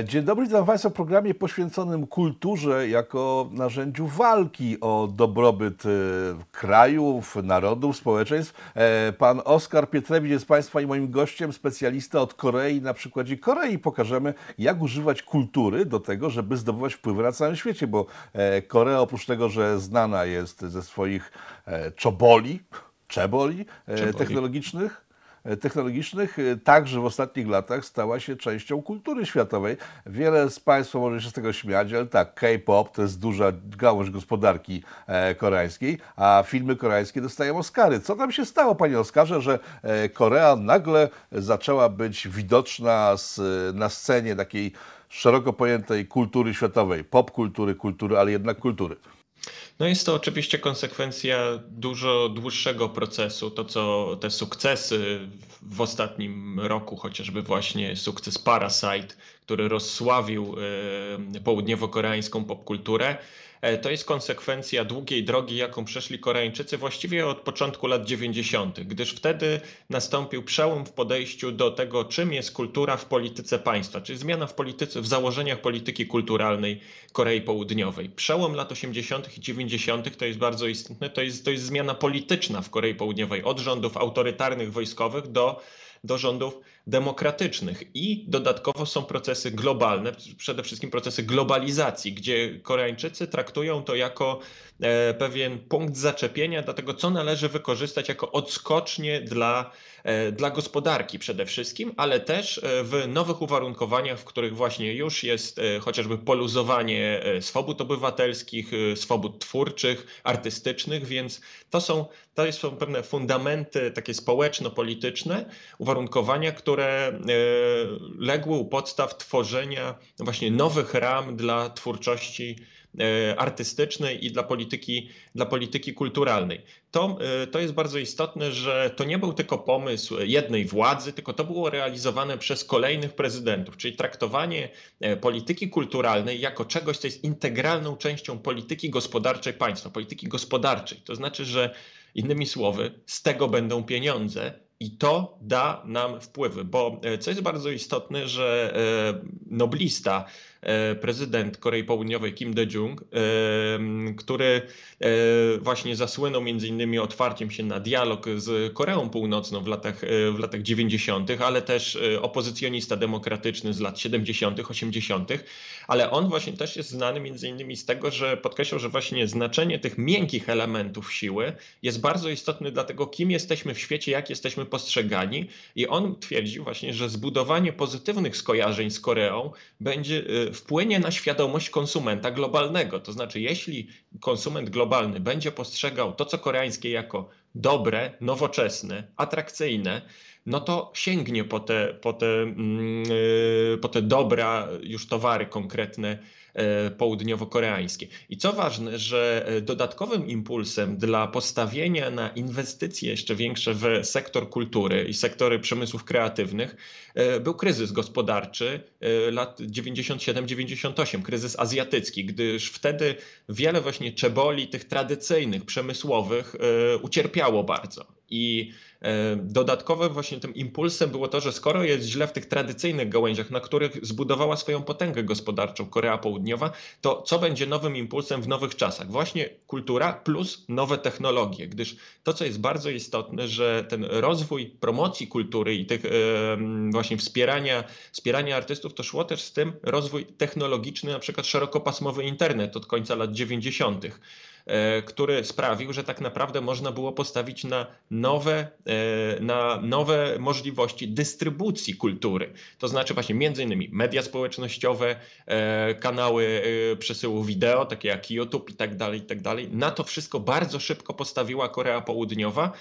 Dzień dobry, witam Państwa w programie poświęconym kulturze jako narzędziu walki o dobrobyt e, krajów, narodów, społeczeństw. E, pan Oskar Pietrewicz jest Państwa i moim gościem, specjalista od Korei. Na przykładzie Korei pokażemy, jak używać kultury do tego, żeby zdobywać wpływy na całym świecie, bo e, Korea oprócz tego, że znana jest ze swoich czoboli, czeboli, czeboli. technologicznych, technologicznych e, także w ostatnich latach stała się częścią kultury światowej. Wiele z Państwa może się z tego śmiać, ale tak, K-pop to jest duża gałąź gospodarki e, koreańskiej, a filmy koreańskie dostają Oscary. Co tam się stało, Panie Oskarze, że Korea nagle zaczęła być widoczna na scenie takiej szeroko pojętej kultury światowej, pop kultury, kultury, ale jednak kultury? No jest to oczywiście konsekwencja dużo dłuższego procesu. To, co te sukcesy w ostatnim roku, chociażby właśnie sukces Parasite, który rozsławił e, południowo-koreańską popkulturę, E, to jest konsekwencja długiej drogi, jaką przeszli Koreańczycy właściwie od początku lat 90., gdyż wtedy nastąpił przełom w podejściu do tego, czym jest kultura w polityce państwa, czyli zmiana w, polityce, w założeniach polityki kulturalnej Korei Południowej. Przełom lat 80. i 90. to jest bardzo istotne, to jest, to jest zmiana polityczna w Korei Południowej od rządów autorytarnych wojskowych do do rządów demokratycznych. I dodatkowo są procesy globalne, przede wszystkim procesy globalizacji, gdzie Koreańczycy traktują to jako e, pewien punkt zaczepienia dla tego, co należy wykorzystać jako odskocznie dla, dla gospodarki przede wszystkim, ale też e, w nowych uwarunkowaniach, w których właśnie już jest chociażby poluzowanie swobód obywatelskich, swobód twórczych, artystycznych, więc to są, to są pewne fundamenty takie społeczno-polityczne, uwarunkowania, które e, legły u podstaw tworzenia właśnie nowych ram dla twórczości e, artystycznej i dla polityki, dla polityki kulturalnej. To, e, to jest bardzo istotne, że to nie był tylko pomysł jednej władzy, tylko to było realizowane przez kolejnych prezydentów, czyli traktowanie polityki kulturalnej jako czegoś, co jest integralną częścią polityki gospodarczej państwa, polityki gospodarczej. To znaczy, że innymi słowy, z tego będą pieniądze i to da nam wpływy, bo e, co jest bardzo istotne, że e, noblista E, prezydent Korei Południowej Kim Dae-jung, e, który e, właśnie zasłynął między innymi otwarciem się na dialog z Koreą Północną w latach, w latach 90., ale też opozycjonista demokratyczny z lat 70., 80., ale on właśnie też jest znany między innymi z tego, że podkreślał, że właśnie znaczenie tych miękkich elementów siły jest bardzo istotne dla tego, kim jesteśmy w świecie, jak jesteśmy postrzegani i on twierdził właśnie, że zbudowanie pozytywnych skojarzeń z Koreą będzie wpłynie na świadomość konsumenta globalnego. To znaczy, jeśli konsument globalny będzie postrzegał to, co koreańskie, jako dobre, nowoczesne, atrakcyjne, no to sięgnie po te, po te, mm, y, po te dobra już towary konkretne południowo-koreańskie. I co ważne, że e, dodatkowym impulsem dla postawienia na inwestycje jeszcze większe w sektor kultury i sektory przemysłów kreatywnych e, był kryzys gospodarczy lat 97-98, kryzys azjatycki, gdyż wtedy wiele właśnie czeboli tych tradycyjnych, przemysłowych ucierpiało bardzo. I E, dodatkowym właśnie tym impulsem było to, że skoro jest źle w tych tradycyjnych gałęziach, na których zbudowała swoją potęgę gospodarczą Korea Południowa, to co będzie nowym impulsem w nowych czasach? Właśnie kultura plus nowe technologie, gdyż to, co jest bardzo istotne, że ten rozwój promocji kultury i tych właśnie wspierania, wspierania artystów, to szło też z tym rozwój technologiczny, na przykład szerokopasmowy internet od końca lat 90. E, który sprawił, że tak naprawdę można było postawić na nowe, e, na nowe możliwości dystrybucji kultury. To znaczy właśnie między innymi media społecznościowe, e, kanały przesyłu wideo, takie jak YouTube i tak dalej, i tak dalej. Na to wszystko bardzo szybko postawiła Korea Południowa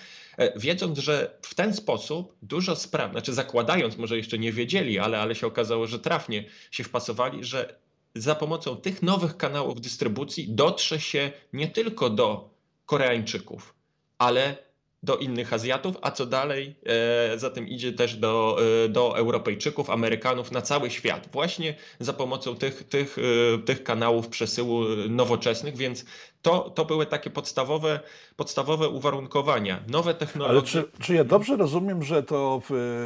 wiedząc, że w ten sposób dużo spraw, znaczy zakładając, może jeszcze nie wiedzieli, ale, ale się okazało, że trafnie się wpasowali, że za pomocą tych nowych kanałów dystrybucji dotrze się nie tylko do Koreańczyków, ale do innych Azjatów, a co dalej, e, za tym idzie też do, e, do Europejczyków, Amerykanów na cały świat, właśnie za pomocą tych, tych, e, tych kanałów przesyłu nowoczesnych, więc to, to były takie podstawowe, podstawowe uwarunkowania. Nowe technologie. Ale czy, czy ja dobrze rozumiem, że to,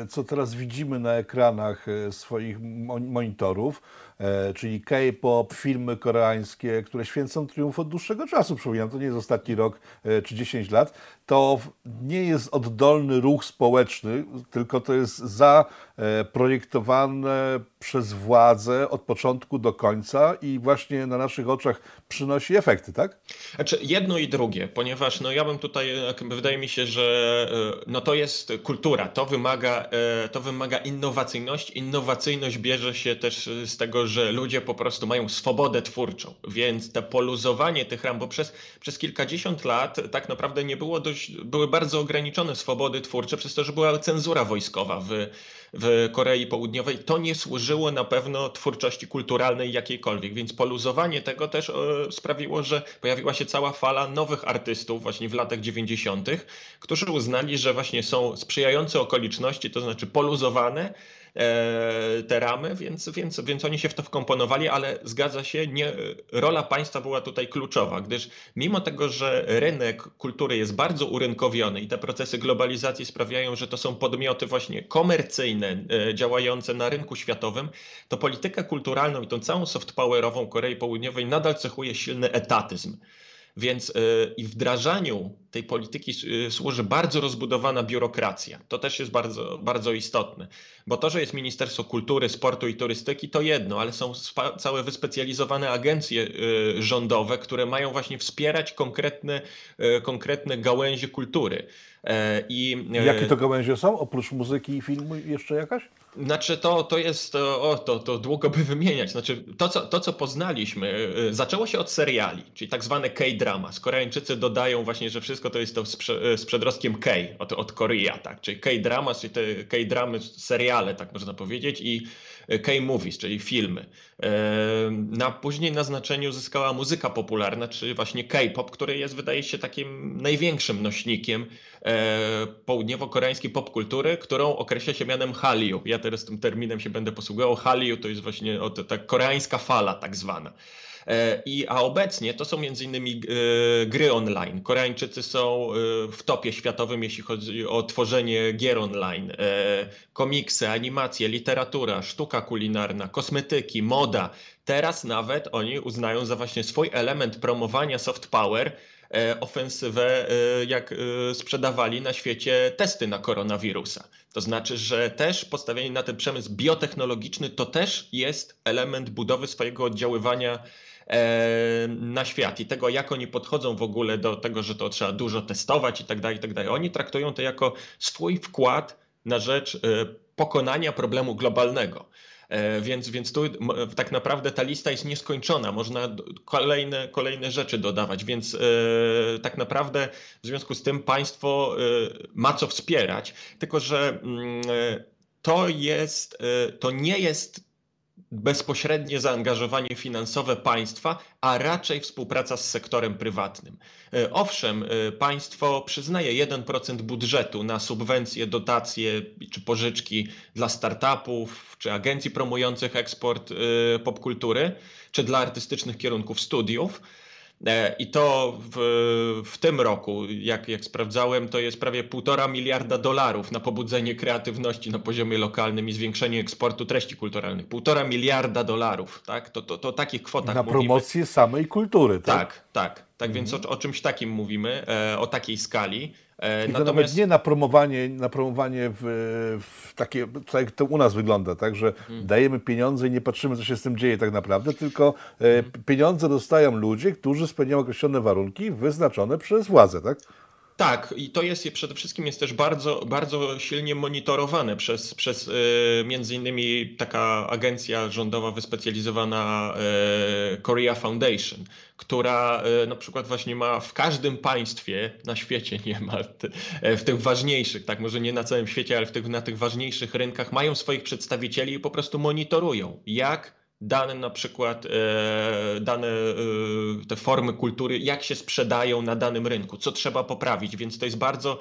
co teraz widzimy na ekranach swoich monitorów, E, czyli K-pop, filmy koreańskie, które święcą triumf od dłuższego czasu, przypominam, to nie jest ostatni rok e, czy 10 lat, to nie jest oddolny ruch społeczny, tylko to jest zaprojektowane przez władze od początku do końca i właśnie na naszych oczach przynosi efekty, tak? Znaczy jedno i drugie, ponieważ no ja bym tutaj, wydaje mi się, że e, no to jest kultura, to wymaga, to wymaga innowacyjności. Innowacyjność bierze się też z tego, że ludzie po prostu mają swobodę twórczą, więc te poluzowanie tych ram, bo przez, przez kilkadziesiąt lat tak naprawdę nie było dość, były bardzo ograniczone swobody twórcze, przez to, że była cenzura wojskowa w, w Korei Południowej, to nie służyło na pewno twórczości kulturalnej jakiejkolwiek, więc poluzowanie tego też e, sprawiło, że pojawiła się cała fala nowych artystów właśnie w latach 90., którzy uznali, że właśnie są sprzyjające okoliczności, to znaczy poluzowane, te ramy, więc, więc, więc oni się w to wkomponowali, ale zgadza się, nie, rola państwa była tutaj kluczowa, gdyż mimo tego, że rynek kultury jest bardzo urynkowiony i te procesy globalizacji sprawiają, że to są podmioty właśnie komercyjne, e, działające na rynku światowym, to politykę kulturalną i tą całą soft powerową Korei Południowej nadal cechuje silny etatyzm. Więc y, i wdrażaniu tej polityki y, służy bardzo rozbudowana biurokracja. To też jest bardzo, bardzo istotne, bo to, że jest Ministerstwo Kultury, Sportu i Turystyki, to jedno, ale są całe wyspecjalizowane agencje y, rządowe, które mają właśnie wspierać konkretne, konkretne gałęzie kultury. E, I, Jakie to gałęzie są? Oprócz muzyki i filmu jeszcze jakaś? Znaczy to, to jest, o, to, to długo by wymieniać. Znaczy to co, to, co poznaliśmy, y, zaczęło się od seriali, czyli tak zwane K-drama. Koreańczycy dodają właśnie, że wszystko to jest to z, przedrostkiem K, od, od Korea, tak? Czyli K-drama, czyli te K-dramy, seriale, tak można powiedzieć, i K-movies, czyli filmy. Na, później na znaczeniu zyskała muzyka popularna, czyli właśnie K-pop, który jest, wydaje się, takim największym nośnikiem e, południowo-koreańskiej popkultury, którą określa się mianem Hallyu. Ja teraz tym terminem się będę posługiwał. Hallyu to jest właśnie ta koreańska fala tak zwana. E, I, a obecnie to są między innymi e, gry online. Koreańczycy są e, w topie światowym, jeśli chodzi o tworzenie gier online. Komiksy, animacje, literatura, sztuka kulinarna, kosmetyki, moda. Teraz nawet oni uznają za właśnie swój element promowania soft power ofensywę, jak sprzedawali na świecie testy na koronawirusa. To znaczy, że też postawienie na ten przemysł biotechnologiczny to też jest element budowy swojego oddziaływania na świat i tego, jak oni podchodzą w ogóle do tego, że to trzeba dużo testować i tak dalej, i tak dalej. Oni traktują to jako swój wkład na rzecz e, pokonania problemu globalnego. E, więc, więc tu tak naprawdę ta lista jest nieskończona, można kolejne, kolejne rzeczy dodawać, więc tak naprawdę w związku z tym państwo ma co wspierać, tylko że mm, to jest, to nie jest bezpośrednie zaangażowanie finansowe państwa, a raczej współpraca z sektorem prywatnym. E, owszem, e, państwo przyznaje 1% budżetu na subwencje, dotacje czy pożyczki dla startupów, czy agencji promujących eksport e, popkultury, czy dla artystycznych kierunków studiów. E, I to w, w tym roku, jak, jak sprawdzałem, to jest prawie półtora miliarda dolarów na pobudzenie kreatywności na poziomie lokalnym i zwiększenie eksportu treści kulturalnych. Półtora miliarda dolarów, tak? To, to, to takich kwotach Na mówimy. promocję samej kultury, tak? Tak, tak. Tak więc o, o, czymś takim mówimy, e, o takiej skali. E, I to Natomiast... nawet nie na promowanie, na promowanie w, w takie, tak jak to u nas wygląda, tak, że hmm. dajemy pieniądze i nie patrzymy, co się z tym dzieje tak naprawdę, tylko e, hmm. pieniądze dostają ludzie, którzy spełniają określone warunki wyznaczone przez władzę, tak? Tak, i to jest przede wszystkim jest też bardzo, bardzo silnie monitorowane przez, przez e, między innymi taka agencja rządowa wyspecjalizowana e, Korea Foundation, która e, na przykład właśnie ma w każdym państwie na świecie nie ma w tych ważniejszych, tak może nie na całym świecie, ale w tych, na tych ważniejszych rynkach mają swoich przedstawicieli i po prostu monitorują, jak dane na przykład, e, dane e, te formy kultury, jak się sprzedają na danym rynku, co trzeba poprawić, więc to jest bardzo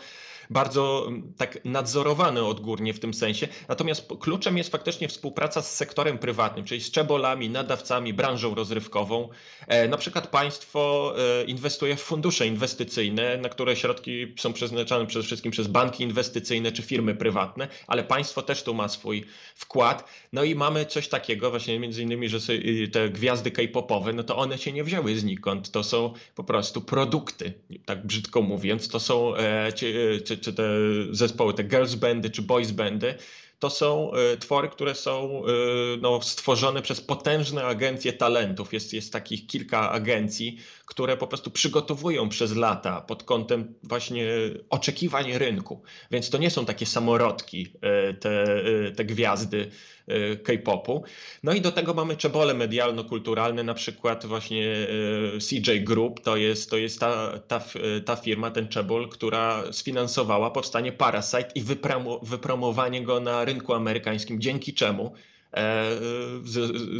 bardzo mm, tak nadzorowane odgórnie w tym sensie. Natomiast kluczem jest faktycznie współpraca z sektorem prywatnym, czyli z czebolami, nadawcami, branżą rozrywkową. E, na przykład państwo e, inwestuje w fundusze inwestycyjne, na które środki są przeznaczane przede wszystkim przez banki inwestycyjne czy firmy prywatne, ale państwo też tu ma swój wkład. No i mamy coś takiego właśnie między innymi, że te gwiazdy k-popowe, no to one się nie wzięły znikąd. To są po prostu produkty, tak brzydko mówiąc. To są e, czy te zespoły, te girls bandy czy boys bandy, to są e, twory, które są e, no, stworzone przez potężne agencje talentów. Jest, jest takich kilka agencji, które po prostu przygotowują przez lata pod kątem właśnie oczekiwań rynku. Więc to nie są takie samorodki, e, te, te gwiazdy K-popu. No i do tego mamy czebole medialno-kulturalne, na przykład właśnie e, CJ Group, to jest, to jest ta, ta, ta firma, ten czebol, która sfinansowała powstanie Parasite i wypromowanie go na rynku amerykańskim, dzięki czemu E,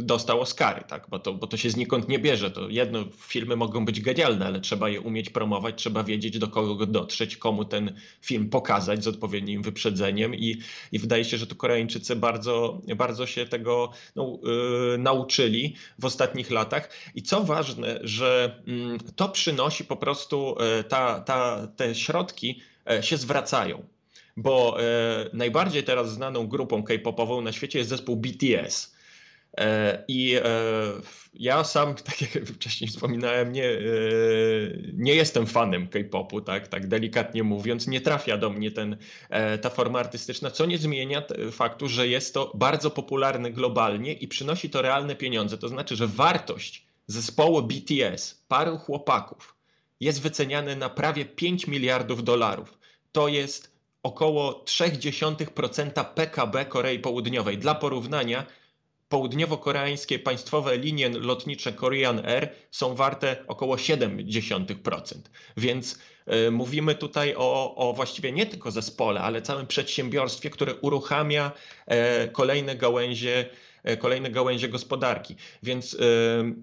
dostał Oscary, tak? bo, to, bo to się znikąd nie bierze. To jedno, filmy mogą być genialne, ale trzeba je umieć promować, trzeba wiedzieć do kogo dotrzeć, komu ten film pokazać z odpowiednim wyprzedzeniem i, i wydaje się, że tu Koreańczycy bardzo, bardzo się tego no, yy, nauczyli w ostatnich latach i co ważne, że yy, to przynosi po prostu yy, ta, ta, te środki e, się zwracają bo e, najbardziej teraz znaną grupą K-popową na świecie jest zespół BTS. E, I e, ja sam, tak jak wcześniej wspominałem, nie, nie jestem fanem K-popu, tak, tak delikatnie mówiąc. Nie trafia do mnie ten, ta forma artystyczna, co nie zmienia faktu, że jest to bardzo popularne globalnie i przynosi to realne pieniądze. To znaczy, że wartość zespołu BTS, paru chłopaków, jest wyceniany na prawie 5 miliardów dolarów. To jest około 0,3% PKB Korei Południowej. Dla porównania, południowo-koreańskie państwowe linie lotnicze Korean Air są warte około 0,7%. Więc y, mówimy tutaj o, o właściwie nie tylko zespole, ale całym przedsiębiorstwie, które uruchamia y, kolejne gałęzie kolejne gałęzie gospodarki. Więc e,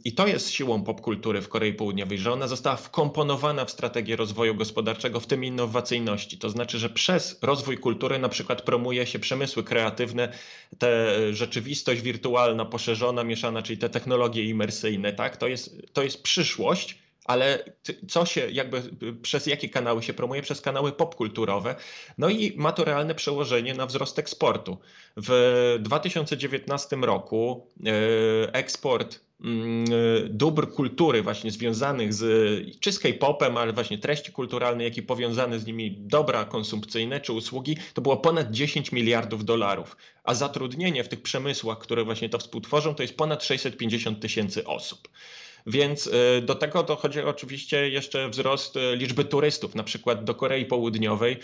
i to jest siłą popkultury w Korei Południowej, że ona została wkomponowana w strategię rozwoju gospodarczego, w tym innowacyjności. To znaczy, że przez rozwój kultury na przykład promuje się przemysły kreatywne, tę rzeczywistość wirtualna, poszerzona, mieszana, czyli te technologie imersyjne, tak? To jest, to jest przyszłość ale co się jakby przez jakie kanały się promuje? Przez kanały popkulturowe. No i ma to realne przełożenie na wzrost eksportu. W 2019 roku e, eksport mm, dóbr kultury właśnie związanych z czy z K-popem, ale właśnie treści kulturalne, jak i powiązane z nimi dobra konsumpcyjne czy usługi, to było ponad 10 miliardów dolarów. A zatrudnienie w tych przemysłach, które właśnie to współtworzą, to jest ponad 650 tysięcy osób. Więc y, do tego dochodzi oczywiście jeszcze wzrost y, liczby turystów. Na przykład do Korei Południowej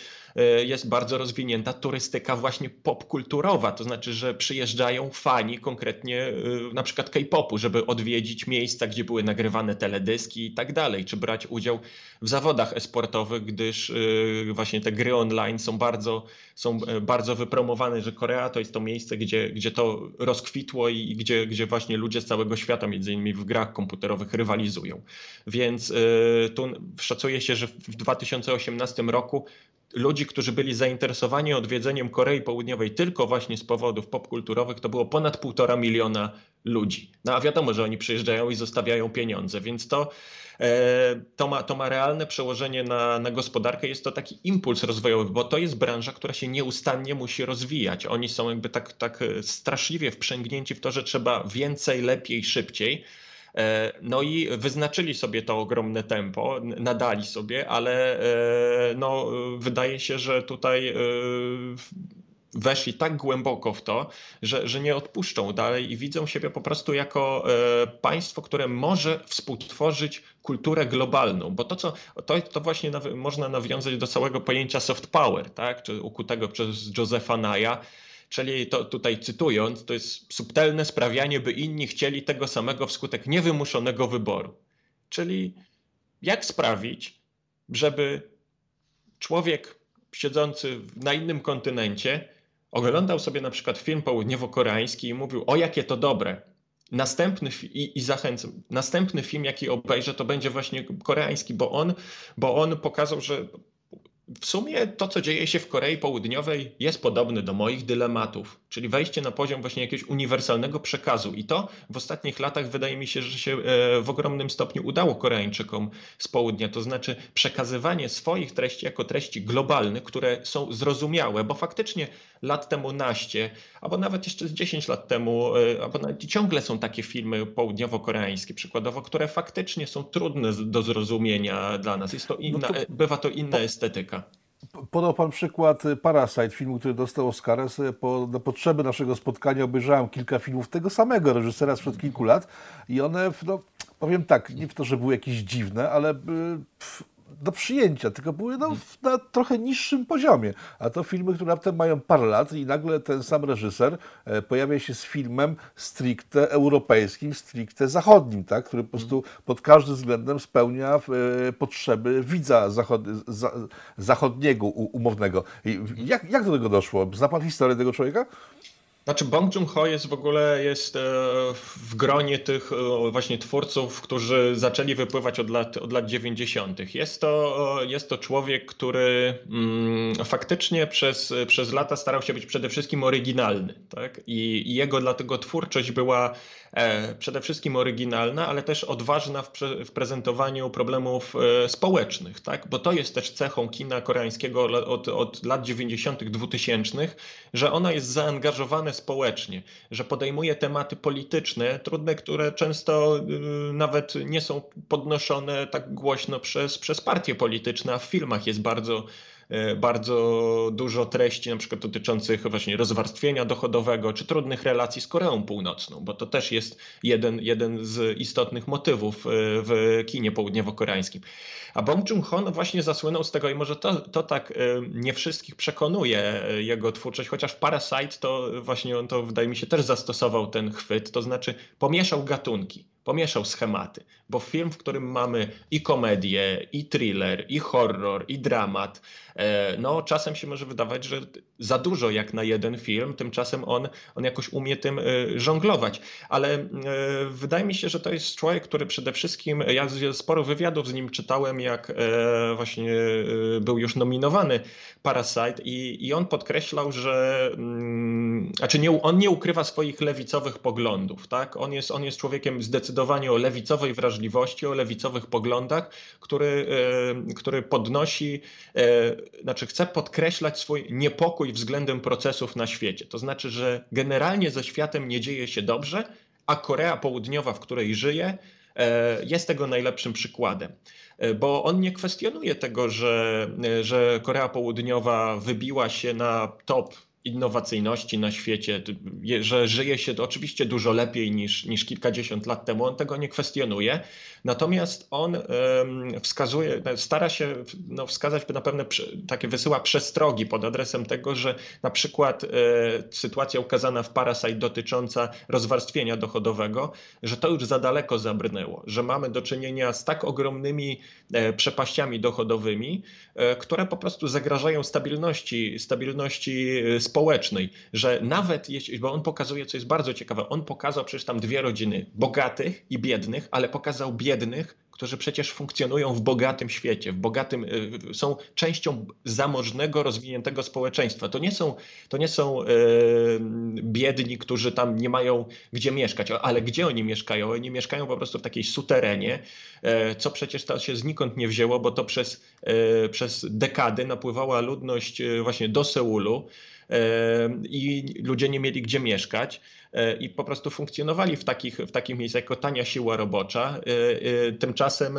y, jest bardzo rozwinięta turystyka właśnie popkulturowa, to znaczy, że przyjeżdżają fani konkretnie na przykład K-popu, żeby odwiedzić miejsca, gdzie były nagrywane teledyski i tak dalej, czy brać udział w zawodach esportowych, gdyż właśnie te gry online są bardzo, są bardzo wypromowane, że Korea to jest to miejsce, gdzie, gdzie to rozkwitło i gdzie, gdzie właśnie ludzie z całego świata, między innymi w grach komputerowych, komputerowych rywalizują. Więc y, tu szacuje się, że w 2018 roku ludzi, którzy byli zainteresowani odwiedzeniem Korei Południowej tylko właśnie z powodów popkulturowych, to było ponad półtora miliona ludzi. No a wiadomo, że oni przyjeżdżają i zostawiają pieniądze, więc to, e, to, ma, to ma realne przełożenie na, na gospodarkę. Jest to taki impuls rozwojowy, bo to jest branża, która się nieustannie musi rozwijać. Oni są jakby tak, tak straszliwie wprzęgnięci w to, że trzeba więcej, lepiej, szybciej. E, no i wyznaczyli sobie to ogromne tempo, nadali sobie, ale e, no, wydaje się, że tutaj e, weszli tak głęboko w to, że, że nie odpuszczą dalej i widzą siebie po prostu jako państwo, które może współtworzyć kulturę globalną, bo to, co, to, to właśnie można nawiązać do całego pojęcia soft power, tak? czy ukutego przez Josepha Naya, czyli to tutaj cytując, to jest subtelne sprawianie, by inni chcieli tego samego wskutek niewymuszonego wyboru. Czyli jak sprawić, żeby człowiek siedzący na innym kontynencie oglądał sobie na przykład film południowo-koreański i mówił, o jakie to dobre, Następny i, i zachęcam. Następny film, jaki obejrzę, to będzie właśnie koreański, bo on, bo on pokazał, że w sumie to, co dzieje się w Korei Południowej, jest podobne do moich dylematów, czyli wejście na poziom właśnie jakiegoś uniwersalnego przekazu. I to w ostatnich latach wydaje mi się, że się e, w ogromnym stopniu udało Koreańczykom z południa. To znaczy przekazywanie swoich treści jako treści globalnych, które są zrozumiałe, bo faktycznie lat temu naście, albo nawet jeszcze z 10 lat temu, e, albo nawet ciągle są takie filmy południowo-koreańskie przykładowo, które faktycznie są trudne do zrozumienia dla nas. Jest to inna, no to... bywa to inna estetyka. Podał Pan przykład y, Parasite, filmu, który dostał Oscara. Po, na potrzeby naszego spotkania obejrzałem kilka filmów tego samego reżysera sprzed kilku lat i one, no, powiem tak, nie w to, że były jakieś dziwne, ale pff, do przyjęcia, tylko były no, na trochę niższym poziomie. A to filmy, które raptem mają parę lat i nagle ten sam reżyser e, pojawia się z filmem stricte europejskim, stricte zachodnim, tak? który po prostu pod każdym względem spełnia e, potrzeby widza zachod za zachodniego, umownego. Jak, jak do tego doszło? Zna Pan historię tego człowieka? Znaczy Bong Joon-ho jest w ogóle jest e, w gronie tych e, właśnie twórców, którzy zaczęli wypływać od lat, od lat 90. Jest to, jest to człowiek, który mm, faktycznie przez, przez lata starał się być przede wszystkim oryginalny. Tak? I, I jego dlatego twórczość była E, przede wszystkim oryginalna, ale też odważna w, w prezentowaniu problemów e, społecznych, tak? bo to jest też cechą kina koreańskiego od, od lat 90., 2000, że ona jest zaangażowana społecznie, że podejmuje tematy polityczne, trudne, które często y, nawet nie są podnoszone tak głośno przez, przez partie polityczne, a w filmach jest bardzo E, bardzo dużo treści, na przykład dotyczących właśnie rozwarstwienia dochodowego czy trudnych relacji z Koreą Północną, bo to też jest jeden, jeden z istotnych motywów e, w kinie południowo-koreańskim. A Bong Joon-ho no właśnie zasłynął z tego i może to, to tak e, nie wszystkich przekonuje jego twórczość, chociaż Parasite to właśnie on to wydaje mi się też zastosował ten chwyt, to znaczy pomieszał gatunki pomieszał schematy, bo film, w którym mamy i komedię, i thriller, i horror, i dramat, e, no czasem się może wydawać, że za dużo jak na jeden film, tymczasem on, on jakoś umie tym e, żonglować. Ale e, wydaje mi się, że to jest człowiek, który przede wszystkim, ja sporo wywiadów z nim czytałem, jak właśnie był już nominowany Parasite i, i on podkreślał, że mm, znaczy nie, on nie ukrywa swoich lewicowych poglądów, tak? On jest, on jest człowiekiem zdecydowanie zdecydowanie o lewicowej wrażliwości, o lewicowych poglądach, który, e, który podnosi, e, znaczy chce podkreślać swój niepokój względem procesów na świecie. To znaczy, że generalnie ze światem nie dzieje się dobrze, a Korea Południowa, w której żyje, e, jest tego najlepszym przykładem. Bo on nie kwestionuje tego, że, że Korea Południowa wybiła się na top innowacyjności na świecie, że żyje się to oczywiście dużo lepiej niż, niż kilkadziesiąt lat temu, on tego nie kwestionuje. Natomiast on wskazuje, stara się no, wskazać na pewne takie wysyła przestrogi pod adresem tego, że na przykład e, sytuacja ukazana w Parasite dotycząca rozwarstwienia dochodowego, że to już za daleko zabrnęło, że mamy do czynienia z tak ogromnymi e, przepaściami dochodowymi, które po prostu zagrażają stabilności, stabilności społecznej, że nawet jeśli, bo on pokazuje, co jest bardzo ciekawe, on pokazał przecież tam dwie rodziny, bogatych i biednych, ale pokazał biednych, którzy przecież funkcjonują w bogatym świecie, w bogatym, y, są częścią zamożnego, rozwiniętego społeczeństwa. To nie są, to nie są e, biedni, którzy tam nie mają gdzie mieszkać, ale gdzie oni mieszkają? Oni mieszkają po prostu w takiej suterenie, e, co przecież to się znikąd nie wzięło, bo to przez, przez dekady napływała ludność właśnie do Seulu i ludzie nie mieli gdzie mieszkać i po prostu funkcjonowali w takich, w takich miejscach jako tania siła robocza. E, e, tymczasem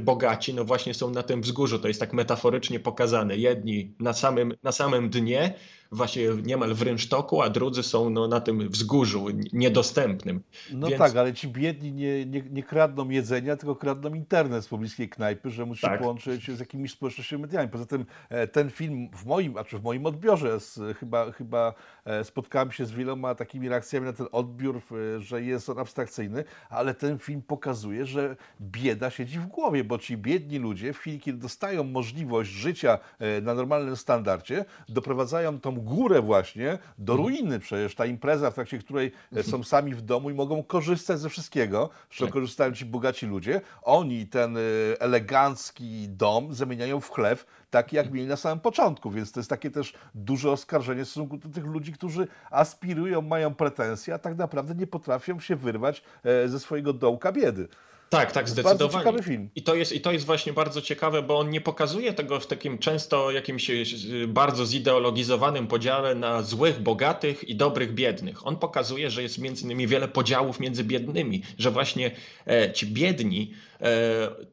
bogaci no właśnie są na tym wzgórzu, to jest tak metaforycznie pokazane. Jedni na samym, na samym dnie, właśnie niemal w rynsztoku, a drudzy są no, na tym wzgórzu niedostępnym. No Więc... tak, ale ci biedni nie, nie, nie, kradną jedzenia, tylko kradną internet z pobliskiej knajpy, że musi tak. połączyć z jakimiś społecznościami medialnymi. Poza tym e, ten film w moim, a czy w moim odbiorze z, chyba, chyba e, spotkałem się z wieloma takimi reakcjami na ten odbiór, że jest on abstrakcyjny, ale ten film pokazuje, że bieda siedzi w głowie, bo ci biedni ludzie w chwili, kiedy dostają możliwość życia e, na normalnym standardzie, doprowadzają tą górę właśnie do ruiny. Przecież ta impreza, w trakcie której e, są sami w domu i mogą korzystać ze wszystkiego, z czego Tak. korzystają ci bogaci ludzie. Oni ten e, elegancki dom zamieniają w chlew, taki jak mieli na samym początku, więc to jest takie też duże oskarżenie w stosunku do tych ludzi, którzy aspirują, mają pretensje, a tak naprawdę nie potrafią się wyrwać e, ze swojego dołka biedy. Tak, tak, zdecydowanie. ciekawy film. I to, jest, I to jest właśnie bardzo ciekawe, bo on nie pokazuje tego w takim często jakimś y, bardzo zideologizowanym podziale na złych, bogatych i dobrych, biednych. On pokazuje, że jest między innymi wiele podziałów między biednymi, że właśnie e, ci biedni e,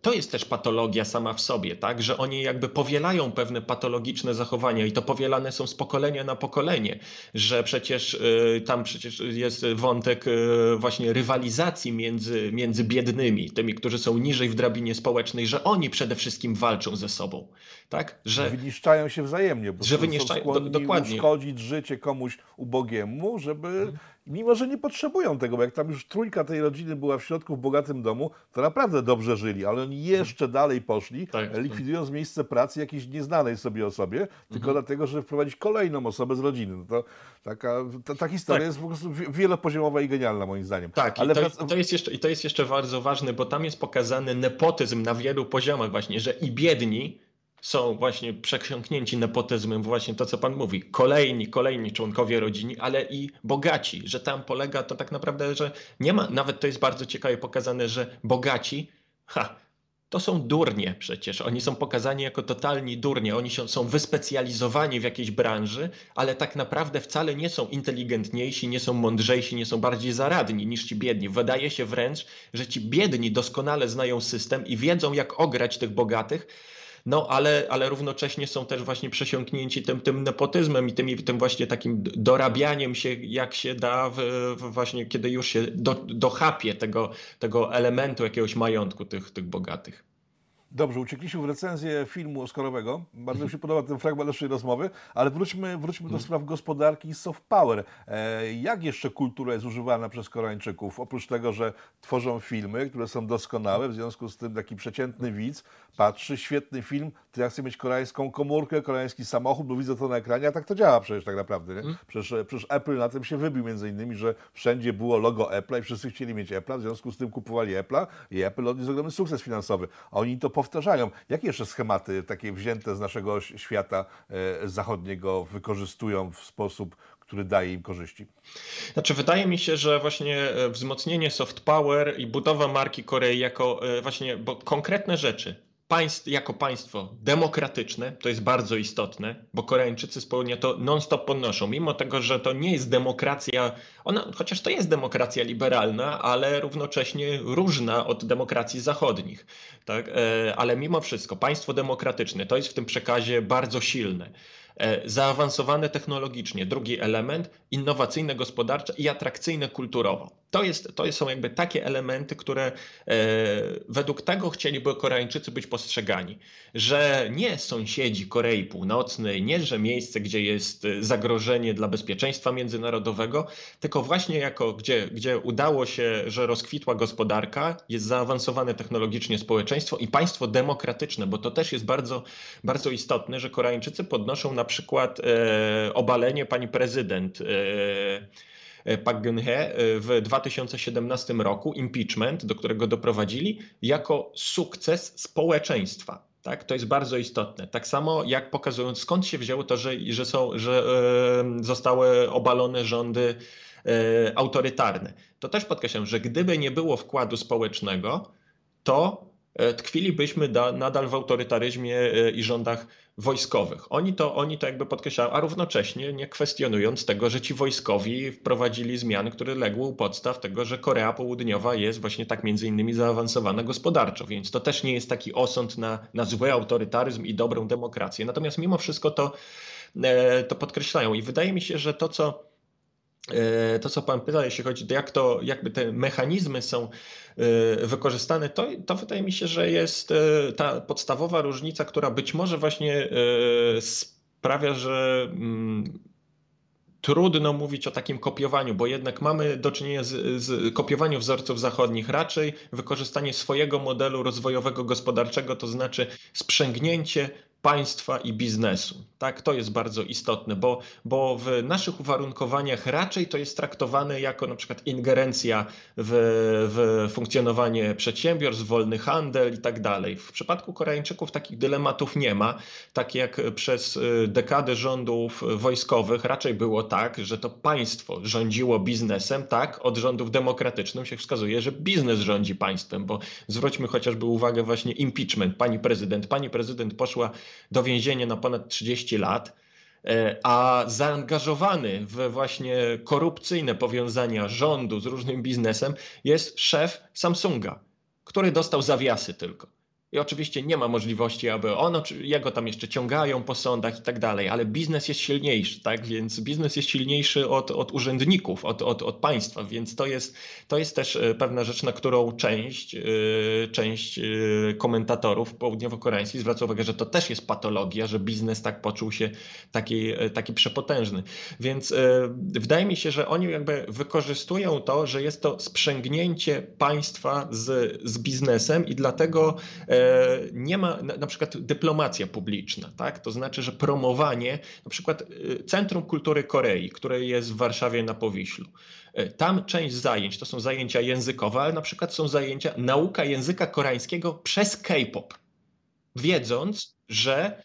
to jest też patologia sama w sobie, tak? Że oni jakby powielają pewne patologiczne zachowania i to powielane są z pokolenia na pokolenie, że przecież e, tam przecież jest wątek e, właśnie rywalizacji między, między biednymi, tymi, którzy są niżej w drabinie społecznej, że oni przede wszystkim walczą ze sobą, tak? Że Wyniszczają się wzajemnie, bo Że wyniszczają- są skłonni do- dokładnie. uszkodzić życie komuś ubogiemu, żeby, mimo że nie potrzebują tego, bo jak tam już trójka tej rodziny była w środku w bogatym domu, to naprawdę dobrze żyli, ale oni jeszcze dalej poszli, Tak. likwidując miejsce pracy jakiejś nieznanej sobie osobie, tylko dlatego, żeby wprowadzić kolejną osobę z rodziny. No to taka, ta, ta historia Tak. jest po prostu wi- wielopoziomowa i genialna moim zdaniem. Tak, ale i, to, i, to jest jeszcze, i to jest jeszcze bardzo ważne, bo tam jest pokazany nepotyzm na wielu poziomach właśnie, że i biedni są właśnie przesiąknięci nepotyzmem, właśnie to, co pan mówi. Kolejni, kolejni członkowie rodziny, ale i bogaci, że tam polega to tak naprawdę, że nie ma, nawet to jest bardzo ciekawie pokazane, że bogaci, ha, to są durnie przecież. Oni są pokazani jako totalni durnie. Oni się, są wyspecjalizowani w jakiejś branży, ale tak naprawdę wcale nie są inteligentniejsi, nie są mądrzejsi, nie są bardziej zaradni niż ci biedni. Wydaje się wręcz, że ci biedni doskonale znają system i wiedzą, jak ograć tych bogatych. No, ale, ale równocześnie są też właśnie przesiąknięci tym, tym nepotyzmem i tym, tym właśnie takim dorabianiem się, jak się da, w, w właśnie kiedy już się do, dochapie tego, tego elementu jakiegoś majątku tych, tych bogatych. Dobrze, uciekliśmy w recenzję filmu Oscarowego. Bardzo mi się podoba ten fragment naszej rozmowy, ale wróćmy, wróćmy do spraw gospodarki i soft power. E, jak jeszcze kultura jest używana przez Koreańczyków? Oprócz tego, że tworzą filmy, które są doskonałe, w związku z tym taki przeciętny widz patrzy, świetny film, to ja chcę mieć koreańską komórkę, koreański samochód, bo widzę to na ekranie, a tak to działa przecież tak naprawdę. Nie? Przecież, przecież Apple na tym się wybił między innymi, że wszędzie było logo Apple'a i wszyscy chcieli mieć Apple'a, w związku z tym kupowali Apple'a i Apple odniósł ogromny sukces finansowy. A oni to powtarzają. Jakie jeszcze schematy takie wzięte z naszego świata e, zachodniego wykorzystują w sposób, który daje im korzyści? Znaczy, wydaje mi się, że właśnie e, wzmocnienie soft power i budowa marki Korei jako e, właśnie, bo konkretne rzeczy, państw, jako państwo demokratyczne, to jest bardzo istotne, bo Koreańczycy spełnia to non-stop podnoszą, mimo tego, że to nie jest demokracja, ona, chociaż to jest demokracja liberalna, ale równocześnie różna od demokracji zachodnich, tak? E, ale mimo wszystko państwo demokratyczne to jest w tym przekazie bardzo silne. E, Zaawansowane technologicznie, drugi element, innowacyjne gospodarcze i atrakcyjne kulturowo. To, jest, to są jakby takie elementy, które e, według tego chcieliby Koreańczycy być postrzegani, że nie sąsiedzi Korei Północnej, nie że miejsce, gdzie jest e, zagrożenie dla bezpieczeństwa międzynarodowego, tylko właśnie jako, gdzie, gdzie udało się, że rozkwitła gospodarka, jest zaawansowane technologicznie społeczeństwo i państwo demokratyczne, bo to też jest bardzo, bardzo istotne, że Koreańczycy podnoszą na przykład e, obalenie pani prezydent. E, Park Geun-hye w 2017 roku, impeachment, do którego doprowadzili, jako sukces społeczeństwa. Tak, to jest bardzo istotne. Tak samo jak pokazując, skąd się wzięło to, że, że, są, że e, zostały obalone rządy e, autorytarne. To też podkreślam, że gdyby nie było wkładu społecznego, to e, tkwilibyśmy da, nadal w autorytaryzmie e, i rządach wojskowych. Oni to, oni to jakby podkreślają, a równocześnie nie kwestionując tego, że ci wojskowi wprowadzili zmiany, które legły u podstaw tego, że Korea Południowa jest właśnie tak między innymi zaawansowana gospodarczo, więc to też nie jest taki osąd na, na zły autorytaryzm i dobrą demokrację. Natomiast mimo wszystko to, e, to podkreślają i wydaje mi się, że to, co e, to, co Pan pyta, jeśli chodzi jak to, jakby te mechanizmy są e, wykorzystane, to, to wydaje mi się, że jest e, ta podstawowa różnica, która być może właśnie e, sprawia, że mm, trudno mówić o takim kopiowaniu, bo jednak mamy do czynienia z, z kopiowaniu wzorców zachodnich, raczej wykorzystanie swojego modelu rozwojowego, gospodarczego, to znaczy sprzęgnięcie państwa i biznesu. Tak, to jest bardzo istotne, bo, bo w naszych uwarunkowaniach raczej to jest traktowane jako na przykład ingerencja w, w funkcjonowanie przedsiębiorstw, wolny handel i tak dalej. W przypadku Koreańczyków takich dylematów nie ma, tak jak przez y, dekadę rządów wojskowych raczej było tak, że to państwo rządziło biznesem, tak, od rządów demokratycznych się wskazuje, że biznes rządzi państwem, bo zwróćmy chociażby uwagę właśnie impeachment pani prezydent. Pani prezydent poszła do więzienia na ponad 30 lat, e, a zaangażowany w właśnie korupcyjne powiązania rządu z różnym biznesem jest szef Samsunga, który dostał zawiasy tylko. I oczywiście nie ma możliwości, aby on, jego tam jeszcze ciągają po sądach i tak dalej, ale biznes jest silniejszy, tak? Więc biznes jest silniejszy od, od urzędników, od, od, od państwa, więc to jest, to jest też e, pewna rzecz, na którą część, e, część e, komentatorów południowo-koreańskich zwraca uwagę, że to też jest patologia, że biznes tak poczuł się taki, taki przepotężny. Więc wydaje mi się, że oni jakby wykorzystują to, że jest to sprzęgnięcie państwa z, z biznesem i dlatego nie ma na przykład dyplomacja publiczna, tak? To znaczy, że promowanie, na przykład y, Centrum Kultury Korei, które jest w Warszawie na Powiślu. Y, tam część zajęć to są zajęcia językowe, ale na przykład są zajęcia nauka języka koreańskiego przez K-pop. Wiedząc, że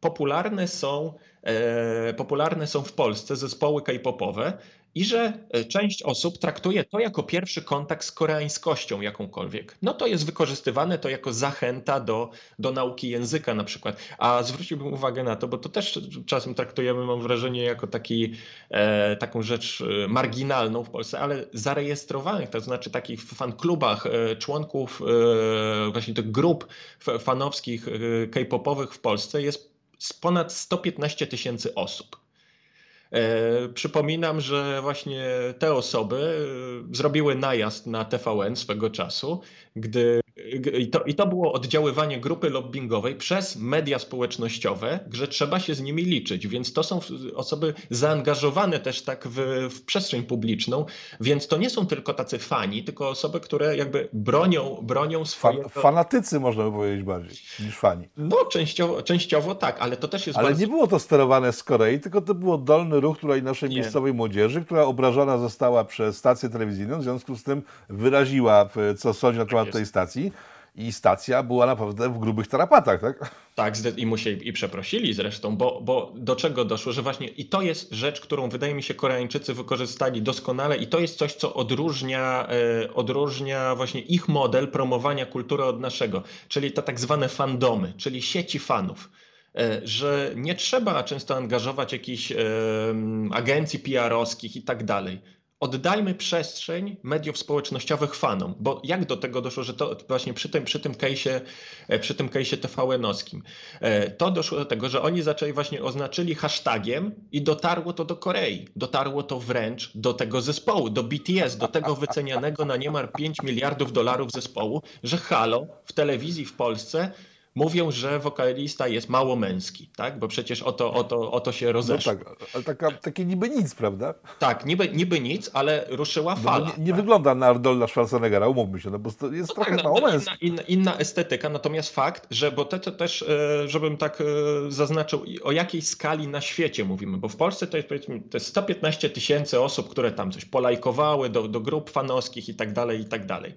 popularne są, e, popularne są w Polsce zespoły K-popowe, i że e, część osób traktuje to jako pierwszy kontakt z koreańskością jakąkolwiek. No to jest wykorzystywane to jako zachęta do, do nauki języka na przykład. A zwróciłbym uwagę na to, bo to też czasem traktujemy, mam wrażenie, jako taki, e, taką rzecz e, marginalną w Polsce, ale zarejestrowanych, to znaczy takich fanklubach e, członków e, właśnie tych grup fanowskich e, k-popowych w Polsce jest ponad 115 tysięcy osób. E, przypominam, że właśnie te osoby e, zrobiły najazd na TVN swego czasu, gdy i to, I to było oddziaływanie grupy lobbyingowej przez media społecznościowe, że trzeba się z nimi liczyć. Więc to są osoby zaangażowane też tak w, w przestrzeń publiczną, więc to nie są tylko tacy fani, tylko osoby, które jakby bronią, bronią swojego... fanatycy można by powiedzieć bardziej niż fani. No częściowo, częściowo tak, ale to też jest Ale bardzo... nie było to sterowane z Korei, tylko to było dolny ruch której naszej nie. miejscowej młodzieży, która obrażona została przez stację telewizyjną, w związku z tym wyraziła, co sądzi na temat tak tej stacji i stacja była naprawdę w grubych tarapatach, tak? Tak, i musieli i przeprosili zresztą, bo, bo do czego doszło, że właśnie i to jest rzecz, którą wydaje mi się Koreańczycy wykorzystali doskonale i to jest coś, co odróżnia, e, odróżnia właśnie ich model promowania kultury od naszego, czyli te tak zwane fandomy, czyli sieci fanów e, że nie trzeba często angażować jakichś e, agencji PR-owskich i tak dalej oddajmy przestrzeń mediów społecznościowych fanom, bo jak do tego doszło, że to właśnie przy tym, przy tym case'ie, e, przy tym case'ie TVN-owskim, e, to doszło do tego, że oni zaczęli właśnie oznaczyli hashtagiem i dotarło to do Korei. Dotarło to wręcz do tego zespołu, do BTS, do tego wycenianego na niemal 5 miliardów dolarów zespołu, że halo, w telewizji w Polsce mówią, że wokalista jest mało męski, tak? Bo przecież o to, o to, o to się rozeszło. No tak, ale taka, takie niby nic, prawda? Tak, niby, niby nic, ale ruszyła no fala. No, nie, nie tak? wygląda na Arnolda Schwarzeneggera, umówmy się, no bo to jest no trochę tak, mało no, męski. Inna, inna, estetyka, natomiast fakt, że, bo te, to też, e, żebym tak e, zaznaczył, o jakiej skali na świecie mówimy, bo w Polsce to jest powiedzmy to jest 115 tysięcy osób, które tam coś polajkowały do, do grup fanowskich i tak dalej, i tak dalej.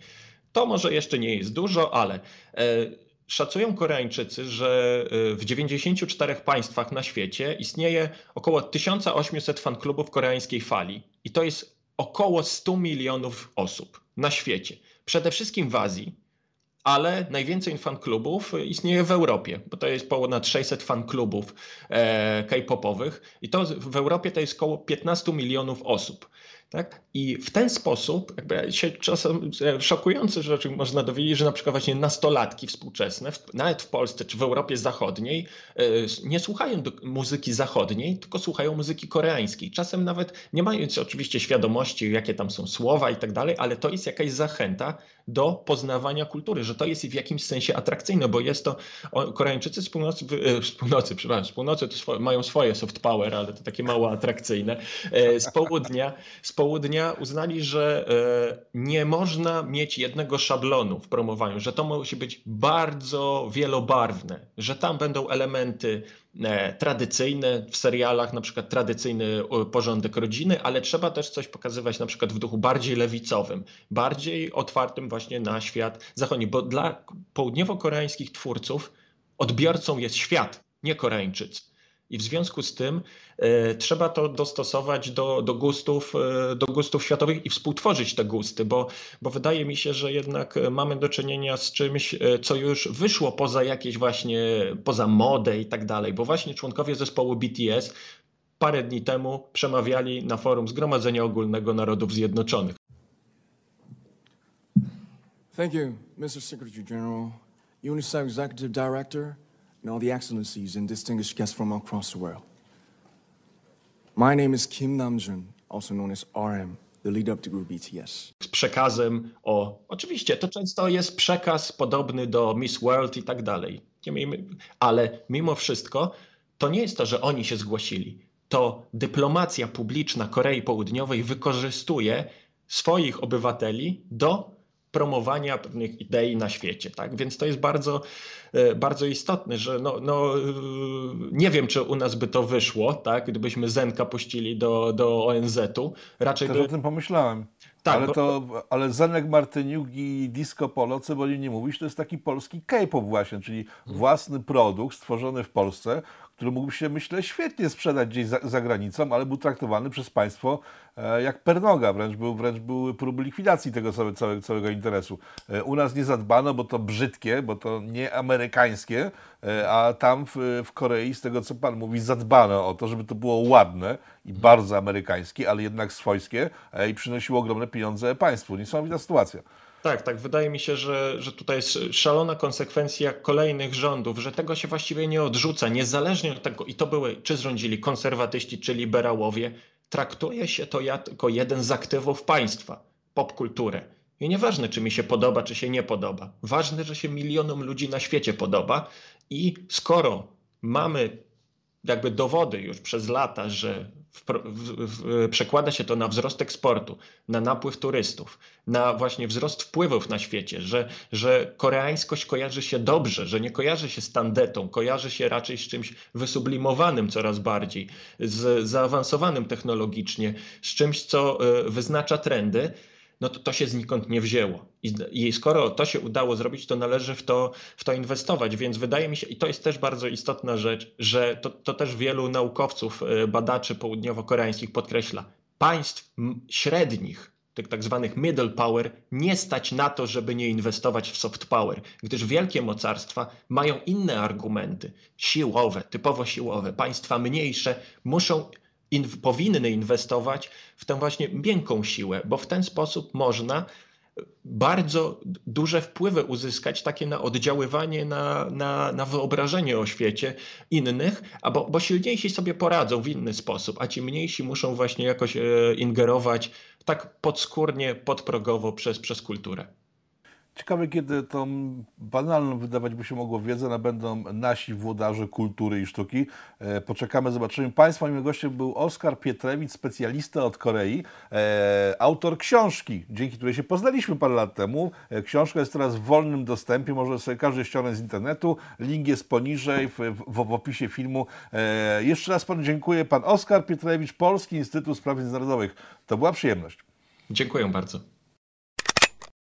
To może jeszcze nie jest dużo, ale e, Szacują Koreańczycy, że y, w 94 państwach na świecie istnieje około 1800 fanklubów koreańskiej fali i to jest około 100 milionów osób na świecie. Przede wszystkim w Azji, ale najwięcej fanklubów istnieje w Europie, bo to jest ponad 600 fanklubów e, k-popowych i to w Europie to jest około 15 milionów osób. Tak? I w ten sposób, jakby się czasem e, szokujące rzeczy można dowiedzieć, że na przykład właśnie nastolatki współczesne, nawet w Polsce czy w Europie Zachodniej, e, nie słuchają muzyki zachodniej, tylko słuchają muzyki koreańskiej. Czasem nawet nie mając oczywiście świadomości, jakie tam są słowa i tak dalej, ale to jest jakaś zachęta do poznawania kultury, że to jest w jakimś sensie atrakcyjne, bo jest to, Koreańczycy z północy, e, z północy, przepraszam, z północy to mają swoje soft power, ale to takie mało atrakcyjne, z południa, z południa południa uznali, że e, nie można mieć jednego szablonu w promowaniu, że to musi być bardzo wielobarwne, że tam będą elementy e, tradycyjne w serialach, na przykład tradycyjny porządek rodziny, ale trzeba też coś pokazywać na przykład w duchu bardziej lewicowym, bardziej otwartym właśnie na świat zachodni, bo dla południowo-koreańskich twórców odbiorcą jest świat, nie Koreańczycy. I w związku z tym e, trzeba to dostosować do, do, gustów, e, do gustów światowych i współtworzyć te gusty, bo, bo wydaje mi się, że jednak mamy do czynienia z czymś, e, co już wyszło poza jakieś właśnie, poza modę i tak dalej, bo właśnie członkowie zespołu BTS parę dni temu przemawiali na forum Zgromadzenia Ogólnego Narodów Zjednoczonych. Thank you, Mr. Secretary General, UNICEF Executive Director, and all the excellencies and distinguished guests from across the world. My name is Kim Namjoon, also known as RM, the leader of the group BTS. Z przekazem o. Oczywiście to często jest przekaz podobny do Miss World i tak dalej. Ale mimo wszystko to nie jest to, że oni się zgłosili. To dyplomacja publiczna Korei Południowej wykorzystuje swoich obywateli do promowania pewnych idei na świecie. Tak? Więc to jest bardzo, e, bardzo istotne, że no, no, e, nie wiem, czy u nas by to wyszło, tak? gdybyśmy Zenka puścili do, do ONZ-u. Raczej Też by... o tym pomyślałem. Tak, ale, to, ale Zenek Martyniuk i Disco Polo, co by nie mówić, to jest taki polski K-pop właśnie, czyli mhm. własny produkt stworzony w Polsce, który mógłby się, myślę, świetnie sprzedać gdzieś za, za granicą, ale był traktowany przez państwo e, jak pernoga, wręcz, był, wręcz były próby likwidacji tego całego, całego interesu. E, u nas nie zadbano, bo to brzydkie, bo to nie amerykańskie, e, a tam w, w Korei, z tego co Pan mówi, zadbano o to, żeby to było ładne i bardzo amerykańskie, ale jednak swojskie i przynosiło ogromne pieniądze państwu. Niesamowita sytuacja. Tak, tak. Wydaje mi się, że, że tutaj jest szalona konsekwencja kolejnych rządów, że tego się właściwie nie odrzuca, niezależnie od tego, i to były, czy rządzili konserwatyści, czy liberałowie, traktuje się to jako jeden z aktywów państwa, popkulturę. I nieważne, czy mi się podoba, czy się nie podoba. Ważne, że się milionom ludzi na świecie podoba. I skoro mamy jakby dowody już przez lata, że w, w, w, przekłada się to na wzrost eksportu, na napływ turystów, na właśnie wzrost wpływów na świecie, że, że koreańskość kojarzy się dobrze, że nie kojarzy się z tandetą, kojarzy się raczej z czymś wysublimowanym coraz bardziej, z zaawansowanym technologicznie, z czymś, co e, wyznacza trendy no to to się znikąd nie wzięło. I, skoro to się udało zrobić, to należy w to, w to inwestować. Więc wydaje mi się, i to jest też bardzo istotna rzecz, że to, to też wielu naukowców, e, badaczy południowo-koreańskich podkreśla. Państw średnich, tych tak zwanych middle power, nie stać na to, żeby nie inwestować w soft power, gdyż wielkie mocarstwa mają inne argumenty, siłowe, typowo siłowe. Państwa mniejsze muszą in, powinny inwestować w tę właśnie miękką siłę, bo w ten sposób można bardzo duże wpływy uzyskać, takie na oddziaływanie, na, na, na wyobrażenie o świecie innych, a bo, bo silniejsi sobie poradzą w inny sposób, a ci mniejsi muszą właśnie jakoś e, ingerować tak podskórnie, podprogowo przez, przez kulturę. Ciekawe, kiedy tą banalną wydawać by się mogło wiedzę nabędą nasi włodarze kultury i sztuki. E, poczekamy, zobaczymy. Państwa moim gościem był Oskar Pietrewicz, specjalista od Korei, e, autor książki, dzięki której się poznaliśmy parę lat temu. E, książka jest teraz w wolnym dostępie, może sobie każdy ściągnąć z internetu. Link jest poniżej, w, w, w opisie filmu. Jeszcze raz Panu dziękuję. Pan Oskar Pietrewicz, Polski Instytut Spraw Międzynarodowych. To była przyjemność. Dziękuję bardzo.